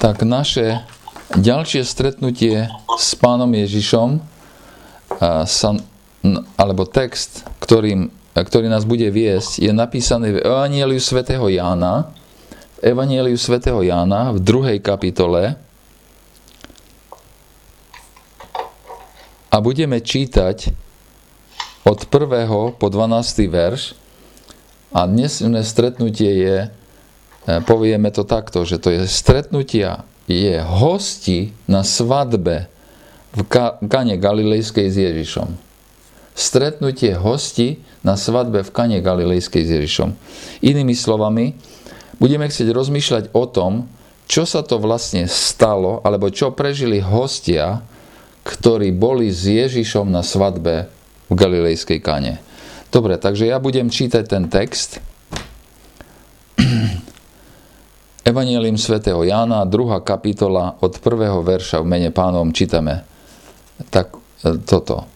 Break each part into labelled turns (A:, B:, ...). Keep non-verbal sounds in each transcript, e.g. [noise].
A: tak naše ďalšie stretnutie s pánom Ježišom alebo text, ktorým, ktorý nás bude viesť, je napísaný v Evangeliu svätého Jána, v Evangeliu svätého Jána v druhej kapitole a budeme čítať od 1. po 12. verš a dnesné stretnutie je povieme to takto, že to je stretnutia, je hosti na svadbe v Kane Galilejskej s Ježišom. Stretnutie hosti na svadbe v Kane Galilejskej s Ježišom. Inými slovami, budeme chcieť rozmýšľať o tom, čo sa to vlastne stalo, alebo čo prežili hostia, ktorí boli s Ježišom na svadbe v Galilejskej Kane. Dobre, takže ja budem čítať ten text Evangelium svätého Jána, 2. kapitola od 1. verša v mene pánom čítame tak e, toto.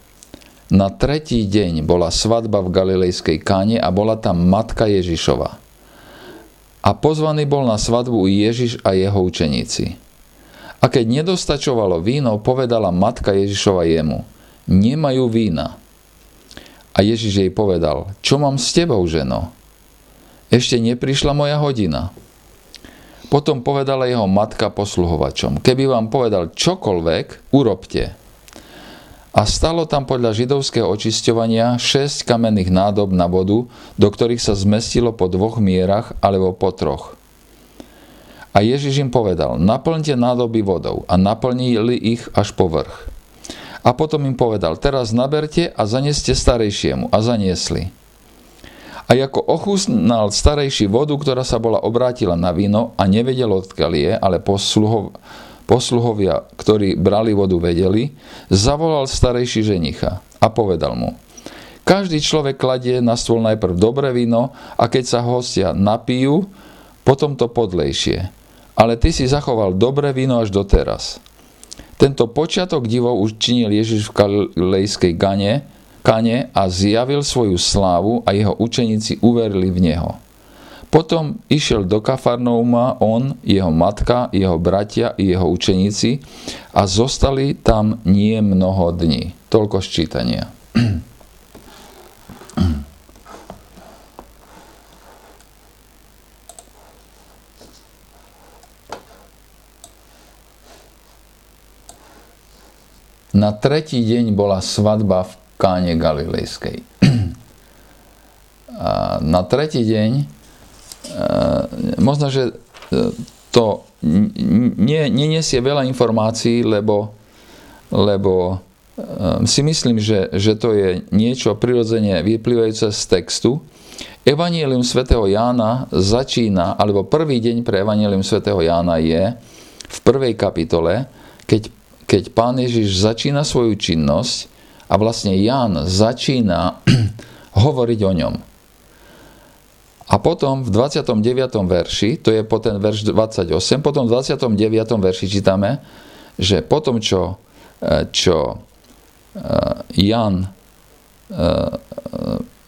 A: Na tretí deň bola svadba v Galilejskej káne a bola tam matka Ježišova. A pozvaný bol na svadbu Ježiš a jeho učeníci. A keď nedostačovalo víno, povedala matka Ježišova jemu, nemajú vína. A Ježiš jej povedal, čo mám s tebou, ženo? Ešte neprišla moja hodina. Potom povedala jeho matka posluhovačom, keby vám povedal čokoľvek, urobte. A stalo tam podľa židovského očisťovania 6 kamenných nádob na vodu, do ktorých sa zmestilo po dvoch mierach alebo po troch. A Ježiš im povedal, naplňte nádoby vodou a naplnili ich až po vrch. A potom im povedal, teraz naberte a zaneste starejšiemu. A zaniesli. A ako ochusnal starejší vodu, ktorá sa bola obrátila na víno a nevedel odkiaľ je, ale posluhov, posluhovia, ktorí brali vodu, vedeli, zavolal starejší ženicha a povedal mu, každý človek kladie na stôl najprv dobré víno a keď sa hostia napijú, potom to podlejšie. Ale ty si zachoval dobré víno až doteraz. Tento počiatok divov už činil Ježiš v Galilejskej Gane, kane a zjavil svoju slávu a jeho učeníci uverili v neho. Potom išiel do Kafarnouma on, jeho matka, jeho bratia i jeho učeníci a zostali tam nie mnoho dní. Toľko ščítania. Na tretí deň bola svadba v Káne Galilejskej. [clears throat] A na tretí deň, e, možno, že e, to nenesie veľa informácií, lebo, lebo e, si myslím, že, že to je niečo prirodzene vyplývajúce z textu. Evangelium svätého Jána začína, alebo prvý deň pre Evangelium svätého Jána je v prvej kapitole, keď, keď pán Ježiš začína svoju činnosť a vlastne Ján začína [clears throat] hovoriť o ňom. A potom v 29. verši, to je po ten verš 28, potom v 29. verši čítame, že potom, čo, e, čo e, Jan e,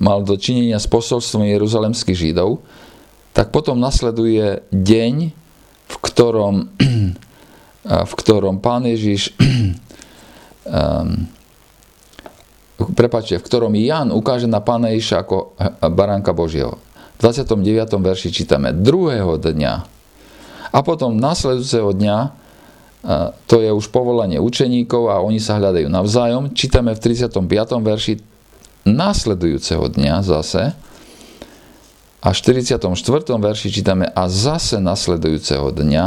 A: mal do činenia s posolstvom jeruzalemských židov, tak potom nasleduje deň, v ktorom, [clears throat] v ktorom pán Ježiš [clears throat] prepáčte, v ktorom Jan ukáže na pána Ježiša ako baránka Božieho. V 29. verši čítame druhého dňa a potom nasledujúceho dňa to je už povolanie učeníkov a oni sa hľadajú navzájom. Čítame v 35. verši nasledujúceho dňa zase a v 44. verši čítame a zase nasledujúceho dňa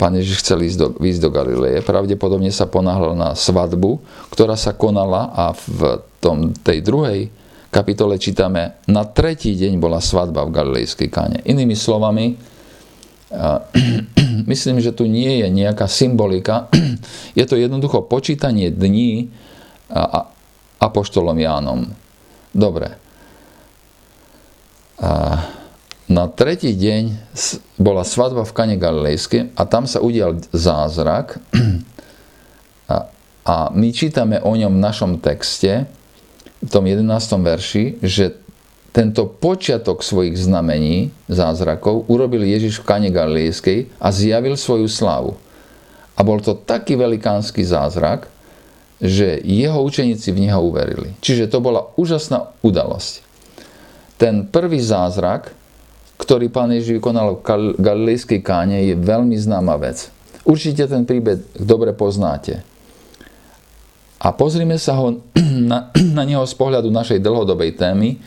A: Pán Ježiš chcel ísť do, ísť do Galileje, pravdepodobne sa ponáhľal na svadbu, ktorá sa konala a v tom, tej druhej kapitole čítame, na tretí deň bola svadba v Galilejskej káne. Inými slovami, [clears throat] myslím, že tu nie je nejaká symbolika, [clears throat] je to jednoducho počítanie dní apoštolom Jánom. Dobre. A na tretí deň bola svadba v Kane Galilejskej a tam sa udial zázrak a, a my čítame o ňom v našom texte, v tom 11. verši, že tento počiatok svojich znamení, zázrakov, urobil Ježiš v Kane Galilejskej a zjavil svoju slávu. A bol to taký velikánsky zázrak, že jeho učeníci v neho uverili. Čiže to bola úžasná udalosť. Ten prvý zázrak, ktorý pán Ježiš vykonal v Galilejskej káne, je veľmi známa vec. Určite ten príbeh dobre poznáte. A pozrime sa ho [clears throat] na, [clears throat] na neho z pohľadu našej dlhodobej témy,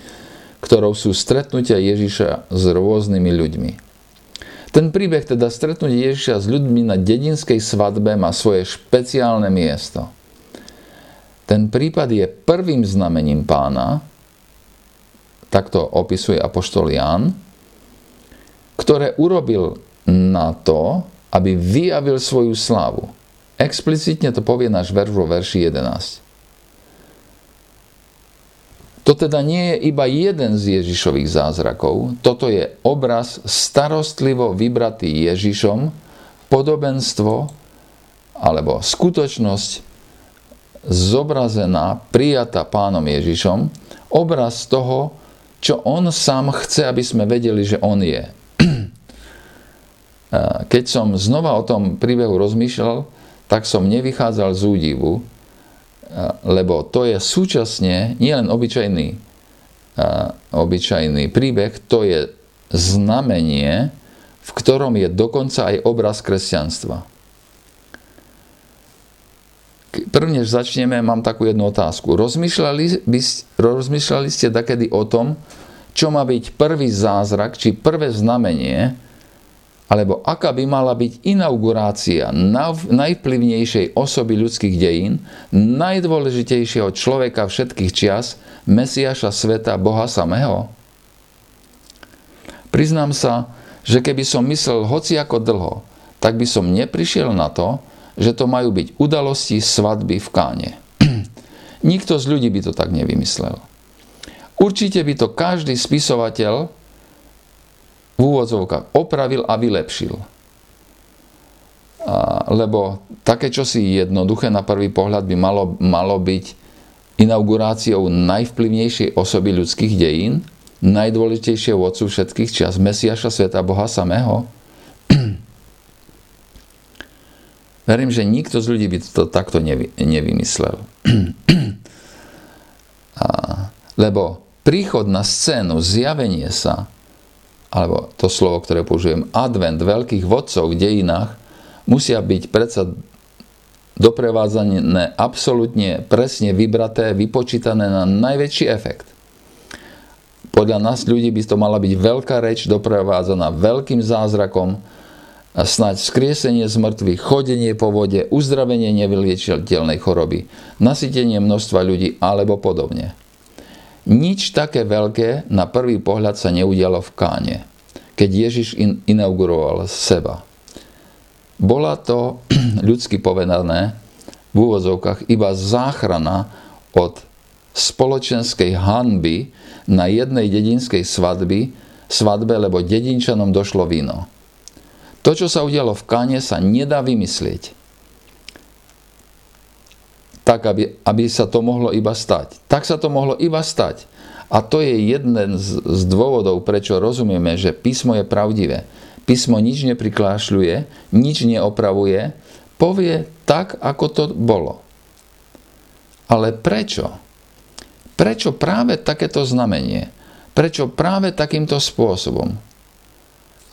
A: ktorou sú stretnutia Ježiša s rôznymi ľuďmi. Ten príbeh, teda stretnutie Ježiša s ľuďmi na dedinskej svadbe, má svoje špeciálne miesto. Ten prípad je prvým znamením pána, takto opisuje apoštol Ján, ktoré urobil na to, aby vyjavil svoju slávu. Explicitne to povie náš verš vo verši 11. To teda nie je iba jeden z Ježišových zázrakov, toto je obraz starostlivo vybratý Ježišom, podobenstvo alebo skutočnosť zobrazená, prijatá pánom Ježišom, obraz toho, čo on sám chce, aby sme vedeli, že on je. Keď som znova o tom príbehu rozmýšľal, tak som nevychádzal z údivu, lebo to je súčasne nielen obyčajný, obyčajný príbeh, to je znamenie, v ktorom je dokonca aj obraz kresťanstva. Prvne, než začneme, mám takú jednu otázku. Rozmýšľali, by, rozmýšľali ste takedy o tom, čo má byť prvý zázrak, či prvé znamenie, alebo aká by mala byť inaugurácia najvplyvnejšej osoby ľudských dejín, najdôležitejšieho človeka všetkých čias, Mesiaša sveta, Boha samého? Priznám sa, že keby som myslel hoci ako dlho, tak by som neprišiel na to, že to majú byť udalosti svadby v káne. [clears throat] Nikto z ľudí by to tak nevymyslel. Určite by to každý spisovateľ v úvodzovkách opravil a vylepšil. A, lebo také čosi jednoduché na prvý pohľad by malo, malo byť inauguráciou najvplyvnejšej osoby ľudských dejín, najdôležitejšieho vodcu všetkých čas, Mesiaša sveta Boha samého. [clears throat] Verím, že nikto z ľudí by to takto nevy, nevymyslel. [clears throat] A, lebo príchod na scénu, zjavenie sa, alebo to slovo, ktoré použijem, advent veľkých vodcov v dejinách, musia byť predsa doprevádzané absolútne presne vybraté, vypočítané na najväčší efekt. Podľa nás ľudí by to mala byť veľká reč doprevádzaná veľkým zázrakom, snáď skriesenie z mŕtvych, chodenie po vode, uzdravenie nevyliečiteľnej choroby, nasytenie množstva ľudí alebo podobne. Nič také veľké na prvý pohľad sa neudialo v Káne, keď Ježiš in, inauguroval seba. Bola to [clears throat] ľudsky povedané v úvozovkách iba záchrana od spoločenskej hanby na jednej dedinskej svadby, svadbe, lebo dedinčanom došlo víno. To, čo sa udialo v Káne, sa nedá vymyslieť tak, aby, aby sa to mohlo iba stať. Tak sa to mohlo iba stať. A to je jeden z, z dôvodov, prečo rozumieme, že písmo je pravdivé. Písmo nič nepriklášľuje, nič neopravuje, povie tak, ako to bolo. Ale prečo? Prečo práve takéto znamenie? Prečo práve takýmto spôsobom?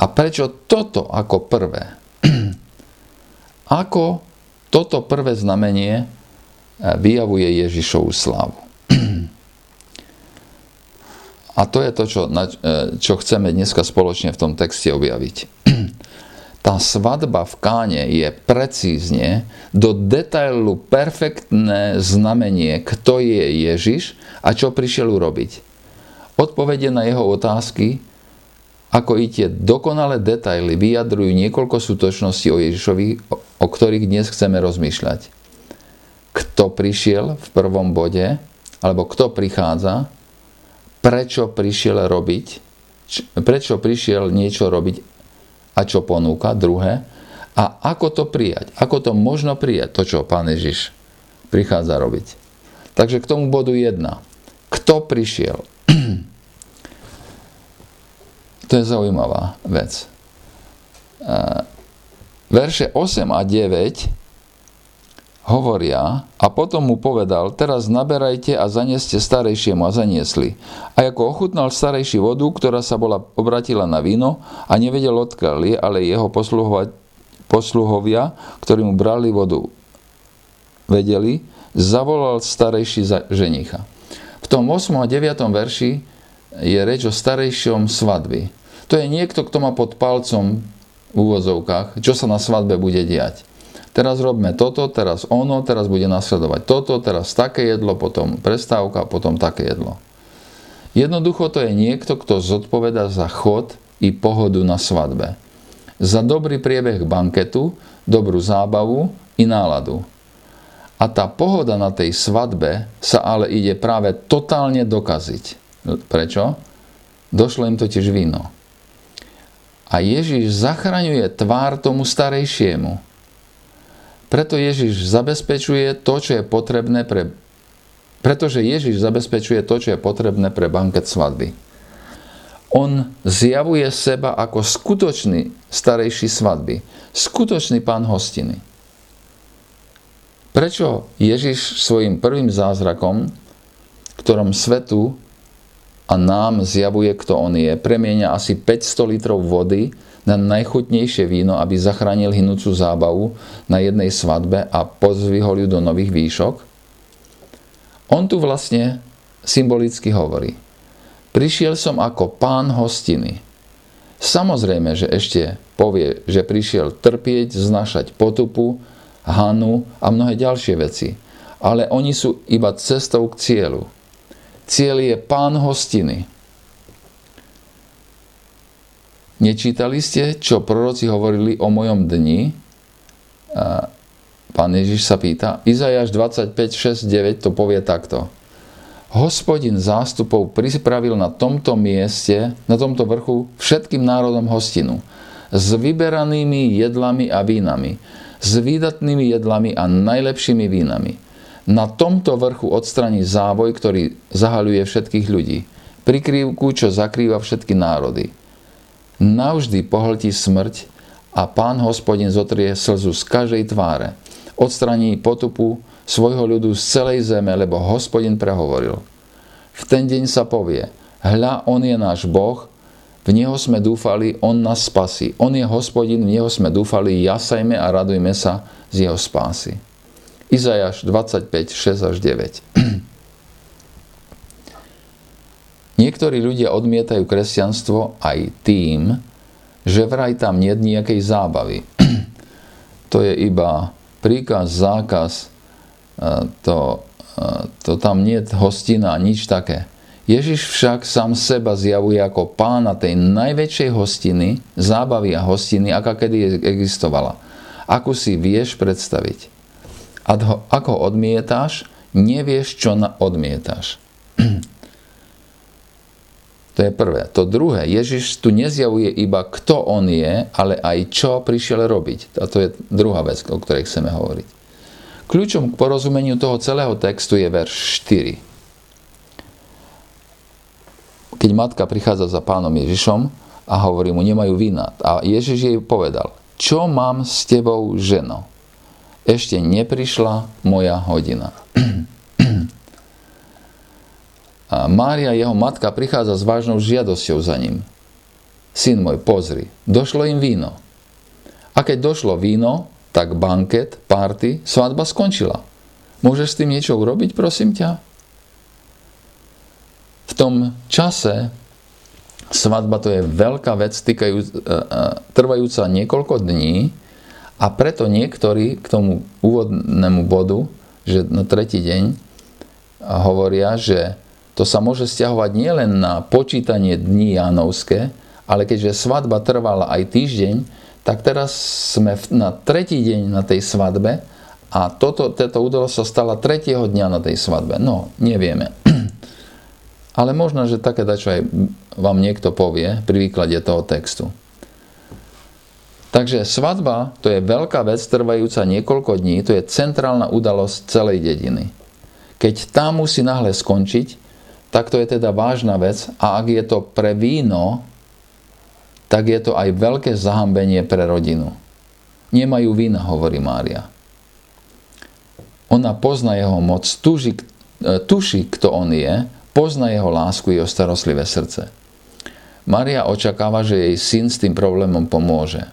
A: A prečo toto ako prvé? [clears throat] ako toto prvé znamenie vyjavuje Ježišovu slávu. A to je to, čo, e, čo chceme dneska spoločne v tom texte objaviť. Tá svadba v Káne je precízne, do detailu perfektné znamenie, kto je Ježiš a čo prišiel urobiť. Odpovede na jeho otázky, ako i tie dokonalé detaily vyjadrujú niekoľko sútočností o Ježišovi, o ktorých dnes chceme rozmýšľať kto prišiel v prvom bode, alebo kto prichádza, prečo prišiel robiť, prečo prišiel niečo robiť a čo ponúka, druhé, a ako to prijať, ako to možno prijať, to, čo Pán Ježiš prichádza robiť. Takže k tomu bodu jedna. Kto prišiel? [clears throat] To je zaujímavá vec. Verše 8 a 9 hovoria a potom mu povedal, teraz naberajte a zaneste starejšiemu a zaniesli. A ako ochutnal starejší vodu, ktorá sa bola obratila na víno a nevedel odkiaľ je, ale jeho posluhovia, ktorí mu brali vodu, vedeli, zavolal starejší za ženicha. V tom 8. a 9. verši je reč o starejšom svadby. To je niekto, kto má pod palcom v úvozovkách, čo sa na svadbe bude diať teraz robíme toto, teraz ono, teraz bude nasledovať toto, teraz také jedlo, potom prestávka, potom také jedlo. Jednoducho to je niekto, kto zodpoveda za chod i pohodu na svadbe. Za dobrý priebeh banketu, dobrú zábavu i náladu. A tá pohoda na tej svadbe sa ale ide práve totálne dokaziť. Prečo? Došlo im totiž víno. A Ježiš zachraňuje tvár tomu starejšiemu preto Ježiš zabezpečuje to, čo je potrebné pre pretože Ježiš zabezpečuje to, čo je potrebné pre banket svadby. On zjavuje seba ako skutočný starejší svadby, skutočný pán hostiny. Prečo Ježiš svojim prvým zázrakom, ktorom svetu a nám zjavuje, kto on je, premienia asi 500 litrov vody na najchutnejšie víno, aby zachránil hynúcu zábavu na jednej svadbe a pozvihol ju do nových výšok? On tu vlastne symbolicky hovorí. Prišiel som ako pán hostiny. Samozrejme, že ešte povie, že prišiel trpieť, znašať potupu, hanu a mnohé ďalšie veci. Ale oni sú iba cestou k cieľu. Cieľ je pán hostiny. Nečítali ste, čo proroci hovorili o mojom dni? Pán Ježiš sa pýta. Izajáš 25, 6, 9 to povie takto. Hospodin zástupov pripravil na tomto mieste, na tomto vrchu všetkým národom hostinu s vyberanými jedlami a vínami, s výdatnými jedlami a najlepšími vínami. Na tomto vrchu odstraní závoj, ktorý zahaľuje všetkých ľudí. Prikrývku, čo zakrýva všetky národy navždy pohltí smrť a pán hospodin zotrie slzu z každej tváre. Odstraní potupu svojho ľudu z celej zeme, lebo hospodin prehovoril. V ten deň sa povie, hľa, on je náš Boh, v Neho sme dúfali, On nás spasí. On je hospodin, v Neho sme dúfali, jasajme a radujme sa z Jeho spásy. Izajaš 25, 6 až 9. [clears throat] Niektorí ľudia odmietajú kresťanstvo aj tým, že vraj tam nie je nejakej zábavy. [clears throat] to je iba príkaz, zákaz, e, to, e, to tam nie je hostina, nič také. Ježiš však sám seba zjavuje ako pána tej najväčšej hostiny, zábavy a hostiny, aká kedy existovala. Ako si vieš predstaviť. A ako odmietáš, nevieš, čo odmietáš. [clears throat] To je prvé. To druhé, Ježiš tu nezjavuje iba kto on je, ale aj čo prišiel robiť. A to je druhá vec, o ktorej chceme hovoriť. Kľúčom k porozumeniu toho celého textu je verš 4. Keď matka prichádza za pánom Ježišom a hovorí mu, nemajú vína. A Ježiš jej povedal, čo mám s tebou, ženo? Ešte neprišla moja hodina. [clears throat] A Mária, jeho matka, prichádza s vážnou žiadosťou za ním. Syn môj, pozri, došlo im víno. A keď došlo víno, tak banket, party, svadba skončila. Môžeš s tým niečo urobiť, prosím ťa? V tom čase svadba to je veľká vec, týkajú, e, e, trvajúca niekoľko dní a preto niektorí k tomu úvodnému bodu, že na tretí deň hovoria, že to sa môže stiahovať nielen na počítanie dní Jánovské, ale keďže svadba trvala aj týždeň, tak teraz sme na tretí deň na tej svadbe a toto, táto udalosť sa stala tretieho dňa na tej svadbe. No, nevieme. [clears throat] Ale možno, že také dačo aj vám niekto povie pri výklade toho textu. Takže svadba to je veľká vec trvajúca niekoľko dní, to je centrálna udalosť celej dediny. Keď tá musí náhle skončiť, tak to je teda vážna vec a ak je to pre víno, tak je to aj veľké zahambenie pre rodinu. Nemajú vina, hovorí Mária. Ona pozná jeho moc, tuži, e, tuší, kto on je, pozná jeho lásku jeho starostlivé srdce. Maria očakáva, že jej syn s tým problémom pomôže.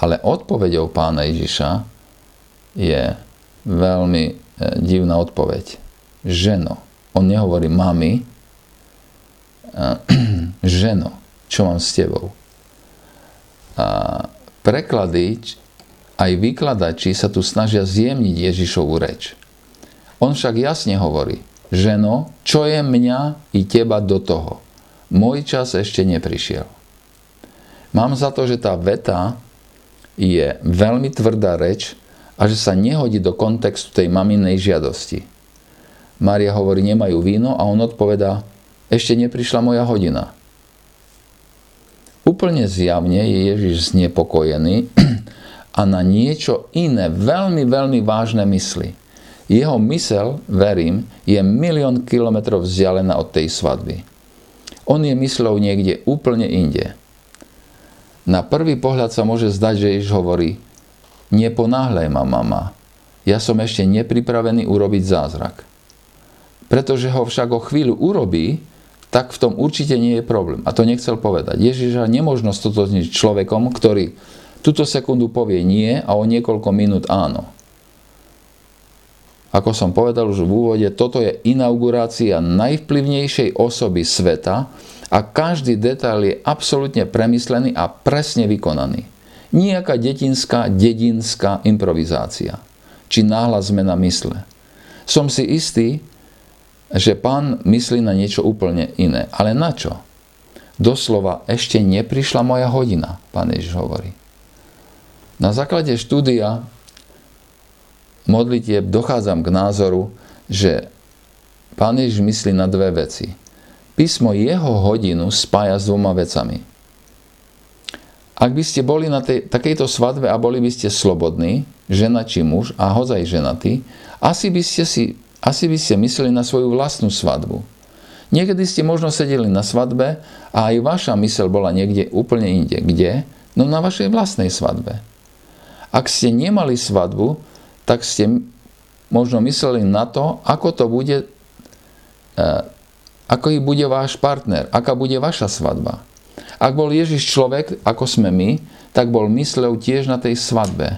A: Ale odpovedou pána Ježiša je veľmi e, divná odpoveď. Ženo. On nehovorí mami, [clears throat] ženo, čo mám s tebou? A preklady aj vykladači sa tu snažia zjemniť Ježišovu reč. On však jasne hovorí, ženo, čo je mňa i teba do toho? Môj čas ešte neprišiel. Mám za to, že tá veta je veľmi tvrdá reč a že sa nehodí do kontextu tej maminej žiadosti. Mária hovorí, nemajú víno a on odpovedá, ešte neprišla moja hodina. Úplne zjavne je Ježiš znepokojený [clears throat] a na niečo iné, veľmi, veľmi vážne mysli. Jeho mysel, verím, je milión kilometrov vzdialená od tej svadby. On je myslou niekde úplne inde. Na prvý pohľad sa môže zdať, že Ježiš hovorí, neponáhľaj ma, mama, ja som ešte nepripravený urobiť zázrak. Pretože ho však o chvíľu urobí, tak v tom určite nie je problém. A to nechcel povedať. Ježiša nemožno stotožniť človekom, ktorý túto sekundu povie nie a o niekoľko minút áno. Ako som povedal už v úvode, toto je inaugurácia najvplyvnejšej osoby sveta a každý detail je absolútne premyslený a presne vykonaný. Nijaká detinská, dedinská improvizácia či náhla zmena mysle. Som si istý, že pán myslí na niečo úplne iné. Ale na čo? Doslova, ešte neprišla moja hodina, pán Ježiš hovorí. Na základe štúdia modlitieb dochádzam k názoru, že pán Ježiš myslí na dve veci. Písmo jeho hodinu spája s dvoma vecami. Ak by ste boli na tej, takejto svadbe a boli by ste slobodní, žena či muž a hozaj ženatí, asi by ste si asi by ste mysleli na svoju vlastnú svadbu. Niekedy ste možno sedeli na svadbe a aj vaša mysel bola niekde úplne inde. Kde? No na vašej vlastnej svadbe. Ak ste nemali svadbu, tak ste možno mysleli na to, ako to bude, e, ako bude váš partner, aká bude vaša svadba. Ak bol Ježiš človek, ako sme my, tak bol myslev tiež na tej svadbe.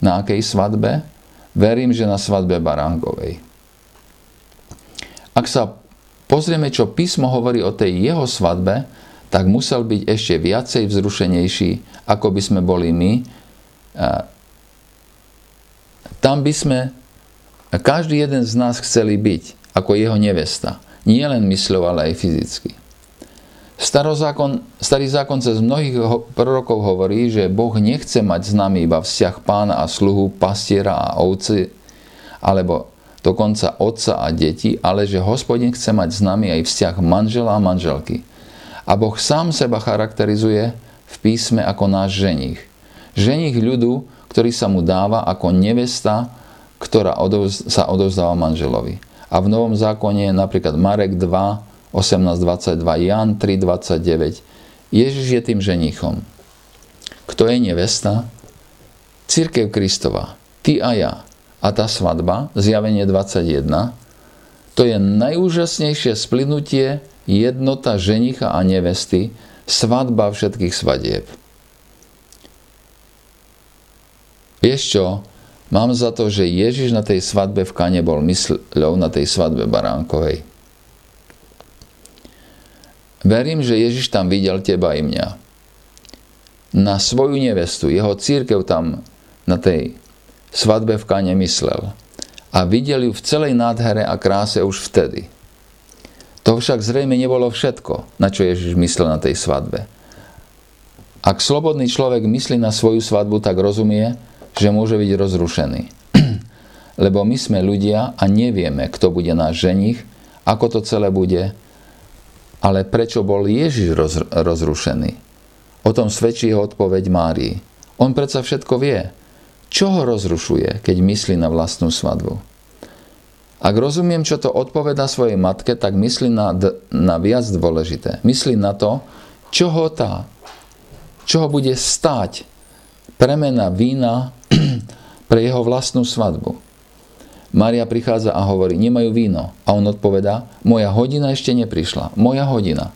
A: Na akej svadbe? Verím, že na svadbe Baránkovej. Ak sa pozrieme, čo písmo hovorí o tej jeho svadbe, tak musel byť ešte viacej vzrušenejší, ako by sme boli my. Tam by sme, každý jeden z nás chceli byť ako jeho nevesta. Nie len mysľou, ale aj fyzicky. Starozákon, starý zákon cez mnohých prorokov hovorí, že Boh nechce mať s nami iba vzťah pána a sluhu, pastiera a ovci, alebo dokonca otca a deti, ale že hospodin chce mať s nami aj vzťah manžela a manželky. A Boh sám seba charakterizuje v písme ako náš ženich. Ženich ľudu, ktorý sa mu dáva ako nevesta, ktorá sa odovzdáva manželovi. A v Novom zákone napríklad Marek 2, 18, 22, Jan 3, 29. Ježiš je tým ženichom. Kto je nevesta? Církev Kristova. Ty a ja a tá svadba, zjavenie 21, to je najúžasnejšie splynutie jednota ženicha a nevesty, svadba všetkých svadieb. Vieš čo? Mám za to, že Ježiš na tej svadbe v Kane bol mysľou na tej svadbe Baránkovej. Verím, že Ježiš tam videl teba i mňa. Na svoju nevestu, jeho církev tam na tej svadbe v Káne myslel. A videl ju v celej nádhere a kráse už vtedy. To však zrejme nebolo všetko, na čo Ježiš myslel na tej svadbe. Ak slobodný človek myslí na svoju svadbu, tak rozumie, že môže byť rozrušený. [clears throat] Lebo my sme ľudia a nevieme, kto bude náš ženich, ako to celé bude, ale prečo bol Ježiš roz, rozrušený? O tom svedčí jeho odpoveď Márii. On predsa všetko vie. Čo ho rozrušuje, keď myslí na vlastnú svadbu? Ak rozumiem, čo to odpoveda svojej matke, tak myslí na, na viac dôležité. Myslí na to, čo ho tá čo ho bude stáť premena vína [clears throat] pre jeho vlastnú svadbu. Maria prichádza a hovorí, nemajú víno. A on odpovedá, moja hodina ešte neprišla. Moja hodina.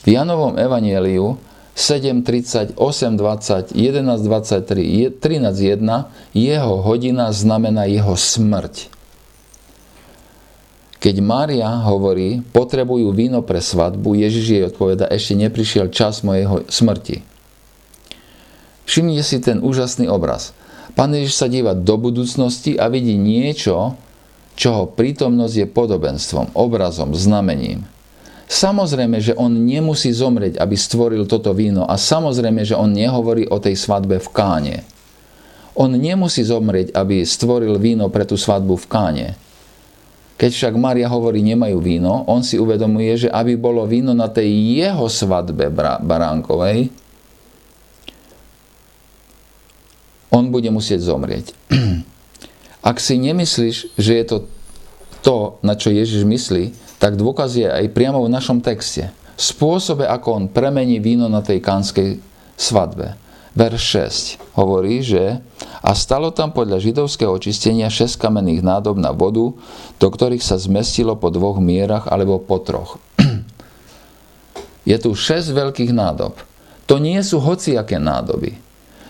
A: V Janovom evanieliu 7.30, 8.20, 11.23, 13.1 jeho hodina znamená jeho smrť. Keď Mária hovorí, potrebujú víno pre svadbu, Ježiš jej odpoveda, ešte neprišiel čas mojej smrti. Všimnite si ten úžasný obraz. Pán Ježiš sa díva do budúcnosti a vidí niečo, čoho prítomnosť je podobenstvom, obrazom, znamením. Samozrejme, že on nemusí zomrieť, aby stvoril toto víno a samozrejme, že on nehovorí o tej svadbe v káne. On nemusí zomrieť, aby stvoril víno pre tú svadbu v káne. Keď však Maria hovorí, nemajú víno, on si uvedomuje, že aby bolo víno na tej jeho svadbe baránkovej, on bude musieť zomrieť. [clears throat] Ak si nemyslíš, že je to to, na čo Ježiš myslí, tak dôkaz je aj priamo v našom texte. Spôsobe, ako on premení víno na tej kánskej svadbe. Verš 6 hovorí, že a stalo tam podľa židovského očistenia 6 kamenných nádob na vodu, do ktorých sa zmestilo po dvoch mierach alebo po troch. [clears throat] Je tu 6 veľkých nádob. To nie sú hociaké nádoby.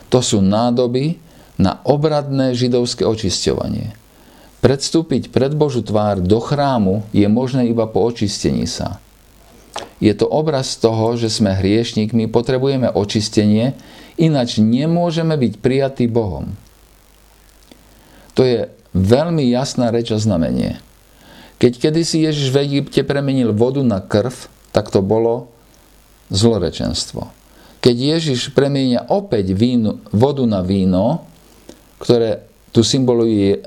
A: To sú nádoby na obradné židovské očisťovanie. Predstúpiť pred Božu tvár do chrámu je možné iba po očistení sa. Je to obraz toho, že sme hriešnikmi, potrebujeme očistenie, ináč nemôžeme byť prijatí Bohom. To je veľmi jasná reč a znamenie. Keď kedysi Ježiš v Egypte premenil vodu na krv, tak to bolo zlorečenstvo keď Ježiš premienia opäť víno, vodu na víno, ktoré tu symboluje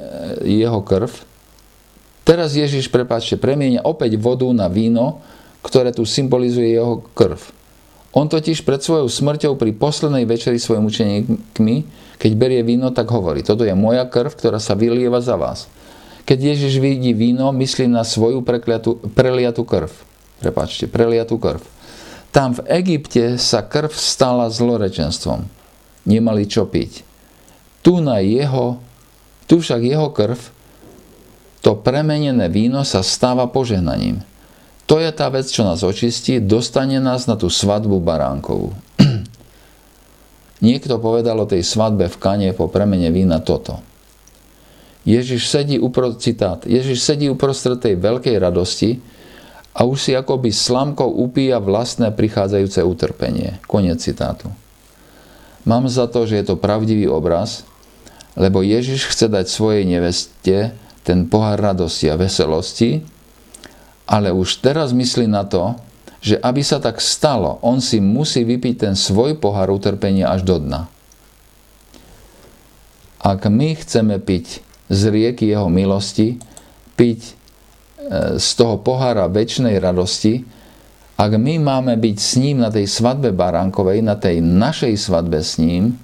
A: jeho krv, teraz Ježiš, prepáčte, premienia opäť vodu na víno, ktoré tu symbolizuje jeho krv. On totiž pred svojou smrťou pri poslednej večeri svojim učeníkmi, keď berie víno, tak hovorí, toto je moja krv, ktorá sa vylieva za vás. Keď Ježiš vidí víno, myslí na svoju prekliatu, preliatú krv. Prepačte, preliatú krv. Tam v Egypte sa krv stala zlorečenstvom. Nemali čo piť. Tu na jeho, tu však jeho krv, to premenené víno sa stáva požehnaním. To je tá vec, čo nás očistí, dostane nás na tú svadbu baránkovú. [clears throat] Niekto povedal o tej svadbe v kane po premene vína toto. Ježiš sedí, upro, citát, Ježiš sedí uprostred tej veľkej radosti, a už si akoby slamkou upíja vlastné prichádzajúce utrpenie. Konec citátu. Mám za to, že je to pravdivý obraz, lebo Ježiš chce dať svojej neveste ten pohár radosti a veselosti, ale už teraz myslí na to, že aby sa tak stalo, on si musí vypiť ten svoj pohár utrpenia až do dna. Ak my chceme piť z rieky jeho milosti, piť z toho pohára väčšnej radosti, ak my máme byť s ním na tej svadbe baránkovej, na tej našej svadbe s ním,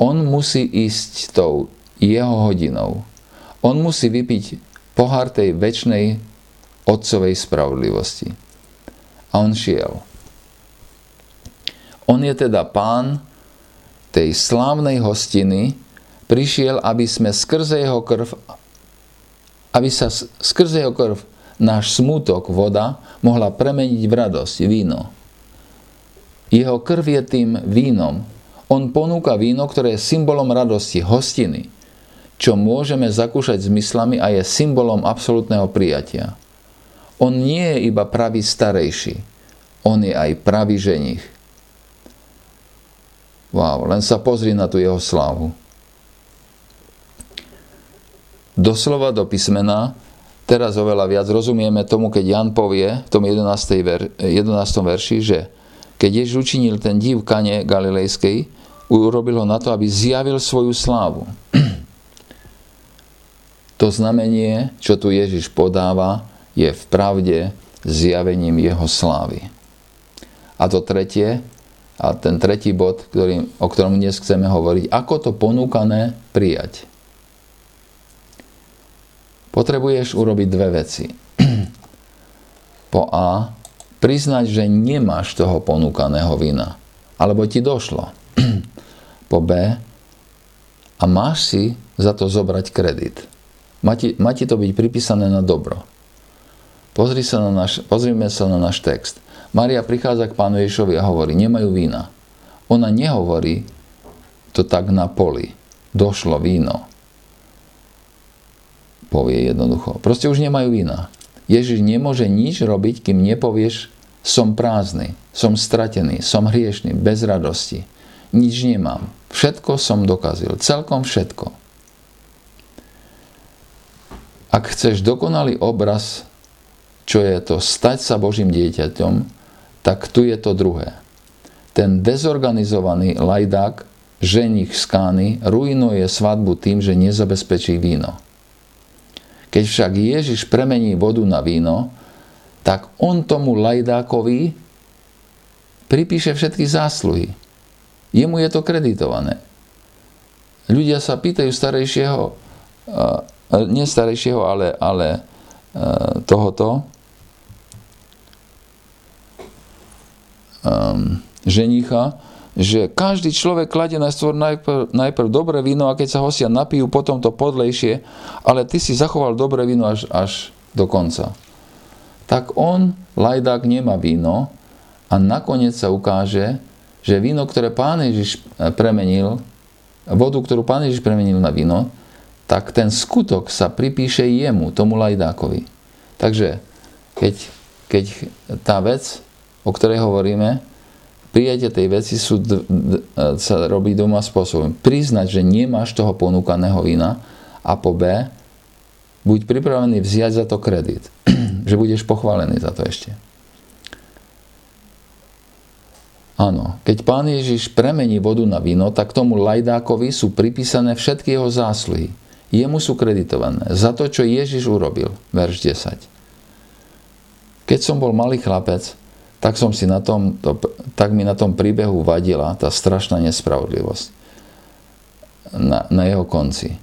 A: on musí ísť tou jeho hodinou. On musí vypiť pohár tej väčšnej otcovej spravodlivosti. A on šiel. On je teda pán tej slávnej hostiny, prišiel, aby sme skrze jeho krv aby sa skrze jeho krv náš smútok, voda, mohla premeniť v radosť, víno. Jeho krv je tým vínom. On ponúka víno, ktoré je symbolom radosti, hostiny, čo môžeme zakúšať zmyslami a je symbolom absolútneho prijatia. On nie je iba pravý starejší, on je aj pravý ženich. Wow, len sa pozri na tú jeho slávu doslova do písmena, teraz oveľa viac rozumieme tomu, keď Jan povie v tom 11. Ver, 11. verši, že keď Ježiš učinil ten div kane galilejskej, urobil ho na to, aby zjavil svoju slávu. To znamenie, čo tu Ježiš podáva, je v pravde zjavením jeho slávy. A to tretie, a ten tretí bod, ktorý, o ktorom dnes chceme hovoriť, ako to ponúkané prijať. Potrebuješ urobiť dve veci. [clears throat] Po A, priznať, že nemáš toho ponúkaného vína. alebo ti došlo. [clears throat] po B, a máš si za to zobrať kredit. Má ti, má ti to byť pripísané na dobro. Pozri sa na naš, pozrime sa na náš text. Maria prichádza k pánu Ježišovi a hovorí, nemajú vína. Ona nehovorí to tak na poli. Došlo víno. Povie jednoducho. Proste už nemajú vína. Ježiš nemôže nič robiť, kým nepovieš, som prázdny, som stratený, som hriešný, bez radosti. Nič nemám. Všetko som dokazil. Celkom všetko. Ak chceš dokonalý obraz, čo je to stať sa Božím dieťaťom, tak tu je to druhé. Ten dezorganizovaný lajdák, ženich z Kány, ruinuje svadbu tým, že nezabezpečí víno. Keď však Ježiš premení vodu na víno, tak on tomu lajdákovi pripíše všetky zásluhy. Jemu je to kreditované. Ľudia sa pýtajú starejšieho, nie starejšieho, ale, ale tohoto, um, ženicha, že každý človek kladie najskôr najprv, najprv dobré víno a keď sa hostia napijú, potom to podlejšie, ale ty si zachoval dobré víno až, až do konca. Tak on, lajdák, nemá víno a nakoniec sa ukáže, že víno, ktoré pán Ježiš eh, premenil, vodu, ktorú pán Ježiš premenil na víno, tak ten skutok sa pripíše jemu, tomu lajdákovi. Takže keď, keď tá vec, o ktorej hovoríme, prijatie tej veci sú, d- d- sa robí doma spôsobom. Priznať, že nemáš toho ponúkaného vína a po B, buď pripravený vziať za to kredit. Že budeš pochválený za to ešte. Áno, keď pán Ježiš premení vodu na víno, tak tomu lajdákovi sú pripísané všetky jeho zásluhy. Jemu sú kreditované za to, čo Ježiš urobil. Verš 10. Keď som bol malý chlapec, tak, som si na tom, to, tak mi na tom príbehu vadila tá strašná nespravodlivosť na, na jeho konci.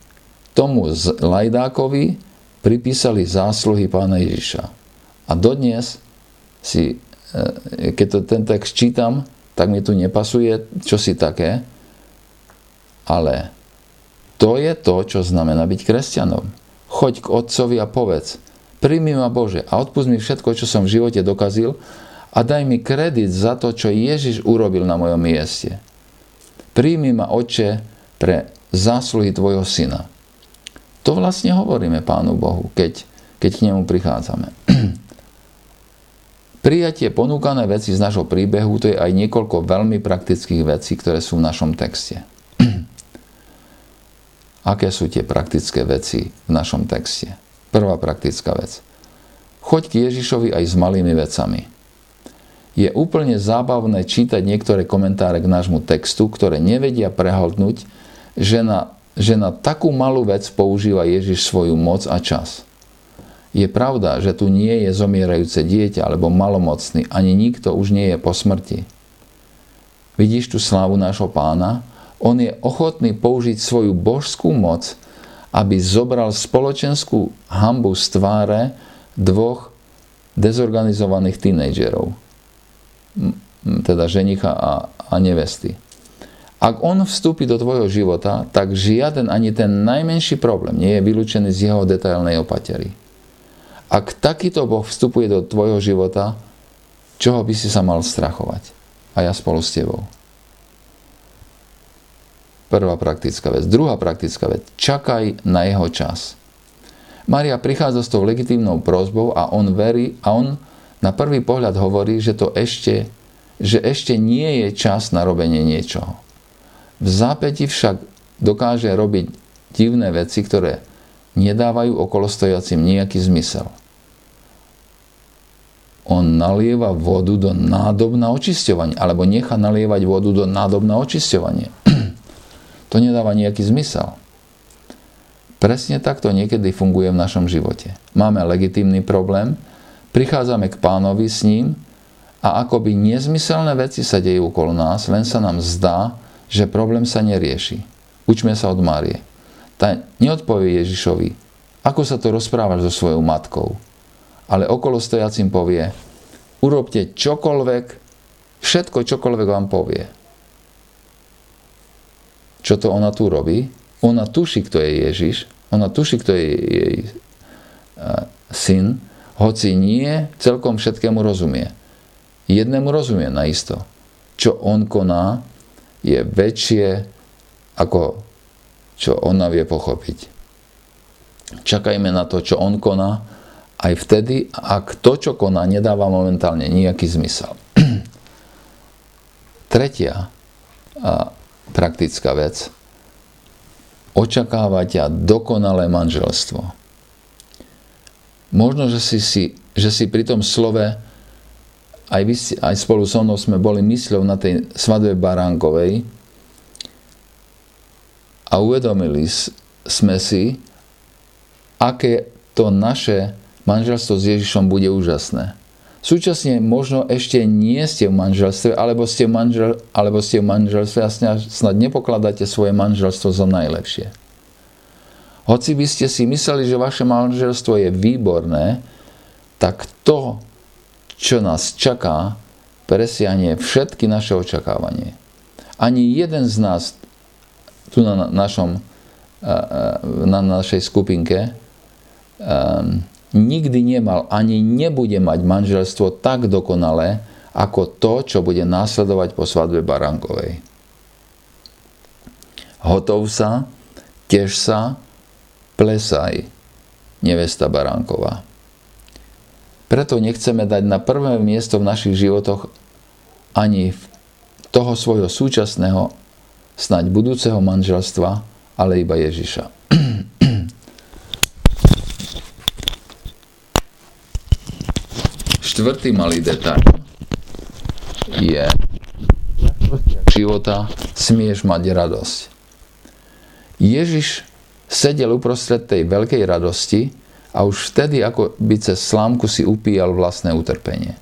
A: Tomu Lajdákovi pripísali zásluhy pána Ježiša. A dodnes si, e, keď to, ten text čítam, tak mi tu nepasuje čosi také, ale to je to, čo znamená byť kresťanom. Choď k otcovi a povedz, príjmi ma Bože a odpust mi všetko, čo som v živote dokazil a daj mi kredit za to, čo Ježiš urobil na mojom mieste. Príjmi ma, Oče, pre zásluhy Tvojho Syna. To vlastne hovoríme Pánu Bohu, keď, keď k nemu prichádzame. [clears throat] Prijatie ponúkané veci z našho príbehu, to je aj niekoľko veľmi praktických vecí, ktoré sú v našom texte. [clears throat] Aké sú tie praktické veci v našom texte? Prvá praktická vec. Choď k Ježišovi aj s malými vecami je úplne zábavné čítať niektoré komentáre k nášmu textu, ktoré nevedia prehltnúť, že na, že na takú malú vec používa Ježiš svoju moc a čas. Je pravda, že tu nie je zomierajúce dieťa alebo malomocný, ani nikto už nie je po smrti. Vidíš tu slávu nášho pána? On je ochotný použiť svoju božskú moc, aby zobral spoločenskú hambu z tváre dvoch dezorganizovaných tínejdžerov teda ženicha a, a nevesty. Ak on vstúpi do tvojho života, tak žiaden ani ten najmenší problém nie je vylúčený z jeho detailnej opatery. Ak takýto Boh vstupuje do tvojho života, čoho by si sa mal strachovať? A ja spolu s tebou. Prvá praktická vec. Druhá praktická vec. Čakaj na jeho čas. Maria prichádza s tou legitímnou prozbou a on verí a on na prvý pohľad hovorí, že to ešte, že ešte nie je čas na robenie niečoho. V zápäti však dokáže robiť divné veci, ktoré nedávajú okolostojacim nejaký zmysel. On nalieva vodu do nádob na očisťovanie, alebo nechá nalievať vodu do nádob na očisťovanie. [clears throat] to nedáva nejaký zmysel. Presne takto niekedy funguje v našom živote. Máme legitímny problém, Prichádzame k pánovi s ním a akoby nezmyselné veci sa dejú okolo nás, len sa nám zdá, že problém sa nerieši. Učme sa od Márie. Tá neodpovie Ježišovi, ako sa to rozprávaš so svojou matkou, ale okolo stojacim povie, urobte čokoľvek, všetko čokoľvek vám povie. čo to ona tu robí. Ona tuší, kto je Ježiš, ona tuší, kto je jej syn, hoci nie celkom všetkému rozumie. Jednému rozumie naisto. Čo on koná, je väčšie ako čo ona vie pochopiť. Čakajme na to, čo on koná, aj vtedy, ak to, čo koná, nedáva momentálne nejaký zmysel. [clears throat] Tretia a praktická vec. Očakávať a dokonalé manželstvo. Možno, že si, si, že si pri tom slove aj, vy, aj spolu so mnou sme boli mysľou na tej svadbe Baránkovej a uvedomili sme si, aké to naše manželstvo s Ježišom bude úžasné. Súčasne možno ešte nie ste v manželstve, alebo ste v, manžel, alebo ste v manželstve a snad nepokladáte svoje manželstvo za najlepšie. Hoci by ste si mysleli, že vaše manželstvo je výborné, tak to, čo nás čaká, presiahne všetky naše očakávanie. Ani jeden z nás tu na, našom, na našej skupinke nikdy nemal ani nebude mať manželstvo tak dokonalé, ako to, čo bude následovať po svadbe Barankovej. Hotov sa, tiež sa, plesaj, nevesta Baránková. Preto nechceme dať na prvé miesto v našich životoch ani toho svojho súčasného, snáď budúceho manželstva, ale iba Ježiša. Štvrtý malý detail je života smieš mať radosť. Ježiš sedel uprostred tej veľkej radosti a už vtedy ako by cez slámku si upíjal vlastné utrpenie.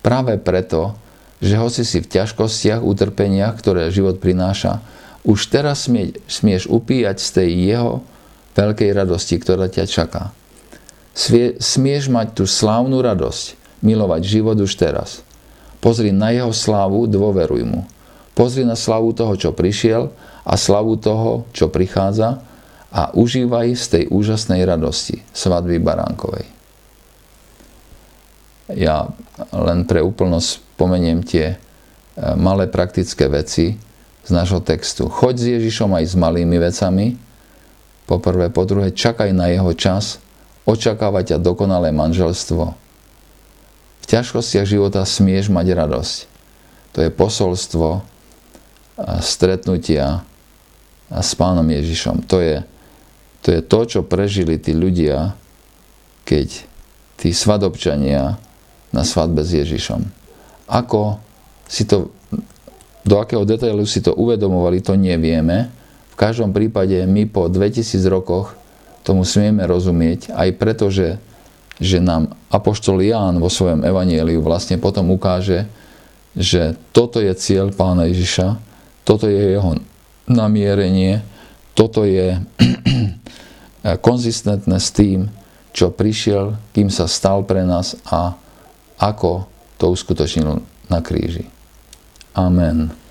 A: Práve preto, že hoci si v ťažkostiach, utrpeniach, ktoré život prináša, už teraz smie, smieš upíjať z tej jeho veľkej radosti, ktorá ťa čaká. Svie, smieš mať tú slávnu radosť, milovať život už teraz. Pozri na jeho slávu, dôveruj mu. Pozri na slavu toho, čo prišiel a slavu toho, čo prichádza a užívaj z tej úžasnej radosti svadby Baránkovej. Ja len pre úplnosť spomeniem tie e, malé praktické veci z nášho textu. Choď s Ježišom aj s malými vecami. Po prvé, po druhé, čakaj na jeho čas, očakávať a dokonalé manželstvo, v ťažkostiach života smieš mať radosť. To je posolstvo stretnutia s pánom Ježišom. To je, to je to, čo prežili tí ľudia, keď tí svadobčania na svadbe s Ježišom. Ako si to, do akého detailu si to uvedomovali, to nevieme. V každom prípade my po 2000 rokoch tomu smieme rozumieť, aj preto, že že nám Apoštol Ján vo svojom evanieliu vlastne potom ukáže, že toto je cieľ pána Ježiša, toto je jeho namierenie, toto je konzistentné s tým, čo prišiel, kým sa stal pre nás a ako to uskutočnil na kríži. Amen.